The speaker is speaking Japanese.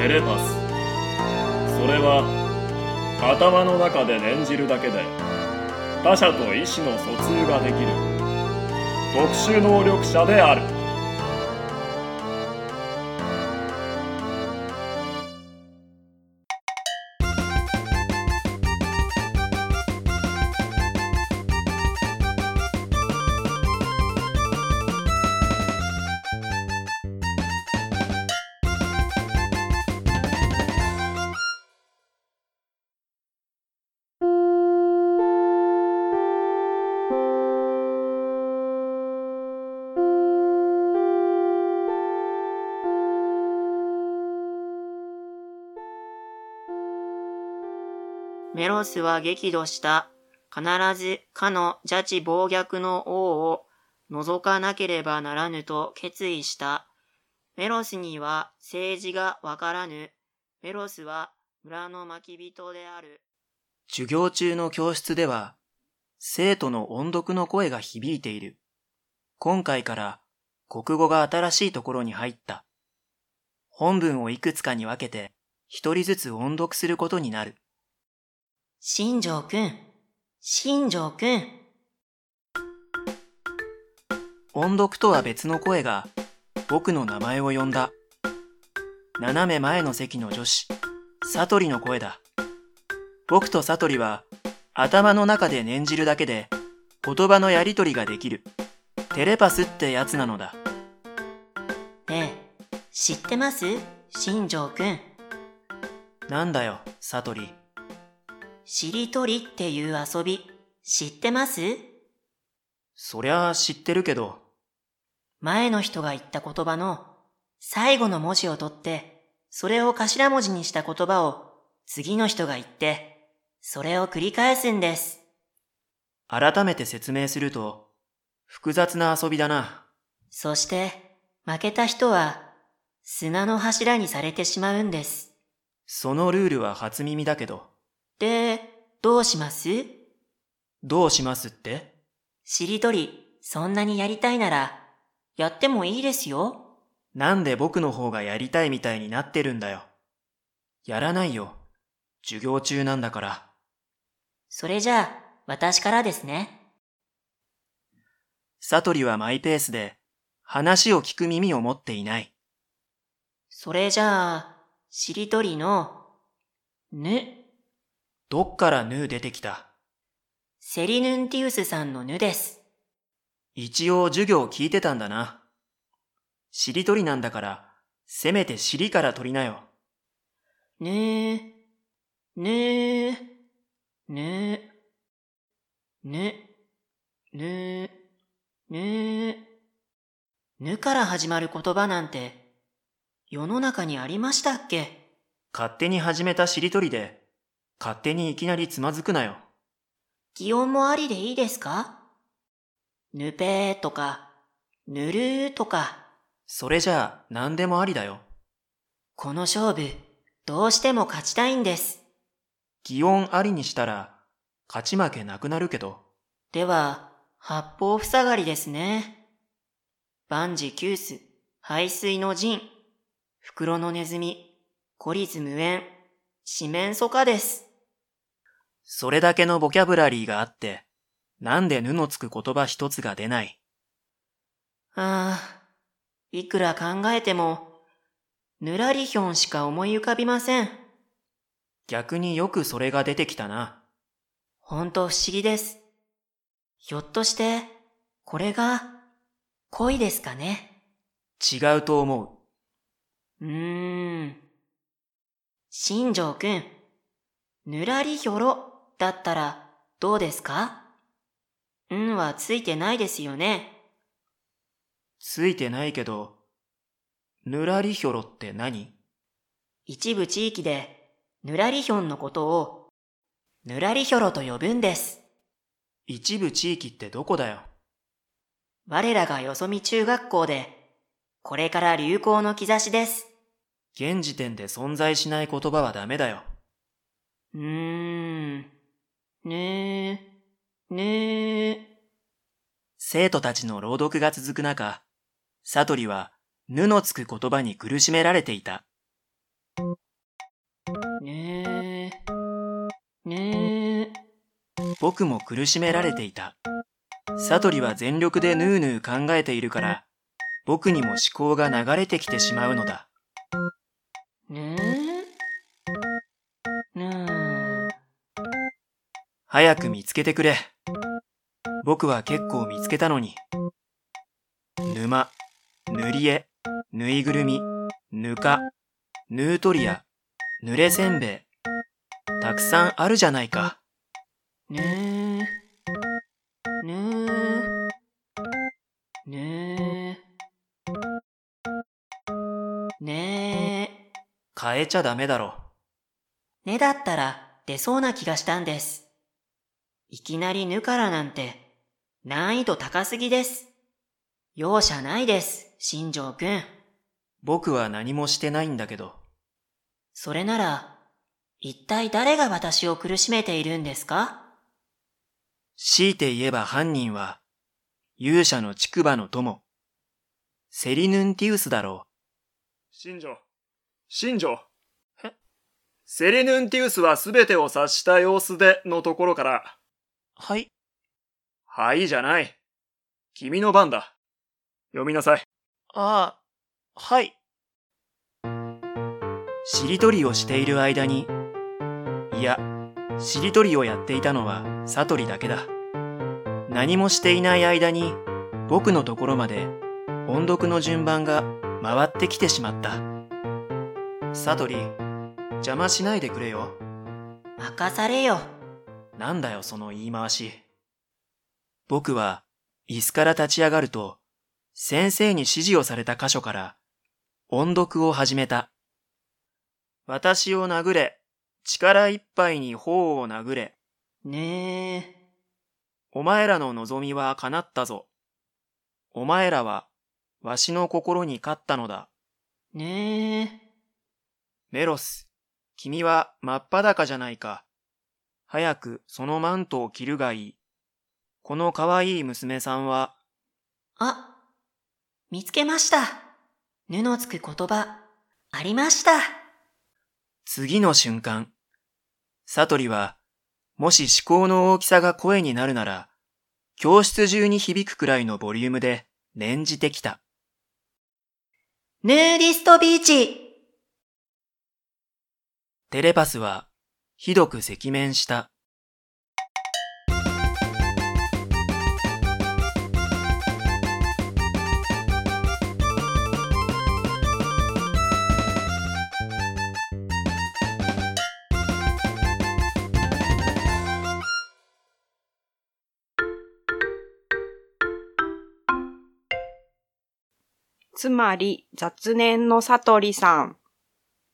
テレパスそれは頭の中で念じるだけで他者と意思の疎通ができる特殊能力者である。メロスは激怒した。必ずかの邪智暴虐の王を除かなければならぬと決意した。メロスには政治がわからぬ。メロスは村の巻人である。授業中の教室では、生徒の音読の声が響いている。今回から国語が新しいところに入った。本文をいくつかに分けて一人ずつ音読することになる。新庄くん、新庄くん。音読とは別の声が僕の名前を呼んだ。斜め前の席の女子、サトリの声だ。僕とサトリは頭の中で念じるだけで言葉のやりとりができる。テレパスってやつなのだ。ねえ、知ってます？新庄くん。なんだよ、サトリ。しりとりっていう遊び、知ってます？そりゃあ知ってるけど。前の人が言った言葉の最後の文字を取って、それを頭文字にした言葉を次の人が言って、それを繰り返すんです。改めて説明すると、複雑な遊びだな。そして、負けた人は砂の柱にされてしまうんです。そのルールは初耳だけど。で、どうします？どうしますって？しりとり、そんなにやりたいなら、やってもいいですよ。なんで僕の方がやりたいみたいになってるんだよ。やらないよ。授業中なんだから。それじゃあ、私からですね。サトリはマイペースで、話を聞く耳を持っていない。それじゃあ、しりとりの、ぬ、どっからヌー出てきた？セリヌンティウスさんのヌです。一応授業聞いてたんだな。しりとりなんだから、せめて尻から取りなよ。ぬー、ぬー、ぬー、ぬ、ぬー、ぬー、ぬから始まる言葉なんて、世の中にありましたっけ？勝手に始めたしりとりで、勝手にいきなりつまずくなよ。擬音もありでいいですか？ぬぺーとか、ぬるーとか。それじゃあ何でもありだよ。この勝負、どうしても勝ちたいんです。擬音ありにしたら、勝ち負けなくなるけど。では、八方塞がりですね。万事休す、排水の陣、袋のネズミ、孤立無縁、四面楚歌です。それだけのボキャブラリーがあって、なんでぬのつく言葉一つが出ない？ああ、いくら考えても、ぬらりひょんしか思い浮かびません。逆によくそれが出てきたな。ほんと不思議です。ひょっとして、これが、恋ですかね？違うと思う。うーん。新庄くん、ぬらりひょろだったらどうですか？んはついてないですよね。ついてないけど、ぬらりひょろって何？一部地域でぬらりひょんのことをぬらりひょろと呼ぶんです。一部地域ってどこだよ？我らがよそみ中学校でこれから流行の兆しです。現時点で存在しない言葉はダメだよ。うーん。ねえ、ねえ。生徒たちの朗読が続く中、サトリは、ぬのつく言葉に苦しめられていた。ねえ、ねえ。僕も苦しめられていた。サトリは全力でヌーヌー考えているから、僕にも思考が流れてきてしまうのだ。ねえ。早く見つけてくれ。僕は結構見つけたのに。沼、塗り絵、ぬいぐるみ、ぬか、ヌートリア、濡れせんべい。たくさんあるじゃないか。ねえ。ねえ。ねえ。ねえ。変えちゃダメだろ。ねだったら出そうな気がしたんです。いきなりぬからなんて難易度高すぎです。容赦ないです、新庄くん。僕は何もしてないんだけど。それなら、一体誰が私を苦しめているんですか？強いて言えば犯人は、勇者の竹馬の友、セリヌンティウスだろ新庄。新庄。え？セリヌンティウスは全てを察した様子でのところから、う。はい。はいじゃない。君の番だ。読みなさい。ああ、はい。しりとりをしている間に、いや、しりとりをやっていたのはサトリだけだ。何もしていない間に、僕のところまで音読の順番が回ってきてしまった。サトリ、邪魔しないでくれよ。任されよ。なんだよ、その言い回し。僕は、椅子から立ち上がると、先生に指示をされた箇所から、音読を始めた。私を殴れ、力いっぱいに頬を殴れ。ねえ。お前らの望みは叶ったぞ。お前らは、わしの心に勝ったのだ。ねえ。メロス、君は真っ裸じゃないか。早くそのマントを着るがいい。この可愛い娘さんは、あ、見つけました。ぬのつく言葉、ありました。次の瞬間、サトリは、もし思考の大きさが声になるなら、教室中に響くくらいのボリュームで念じてきた。ヌーディストビーチテレパスは、ひどく赤面した。つまり雑念の悟りさん。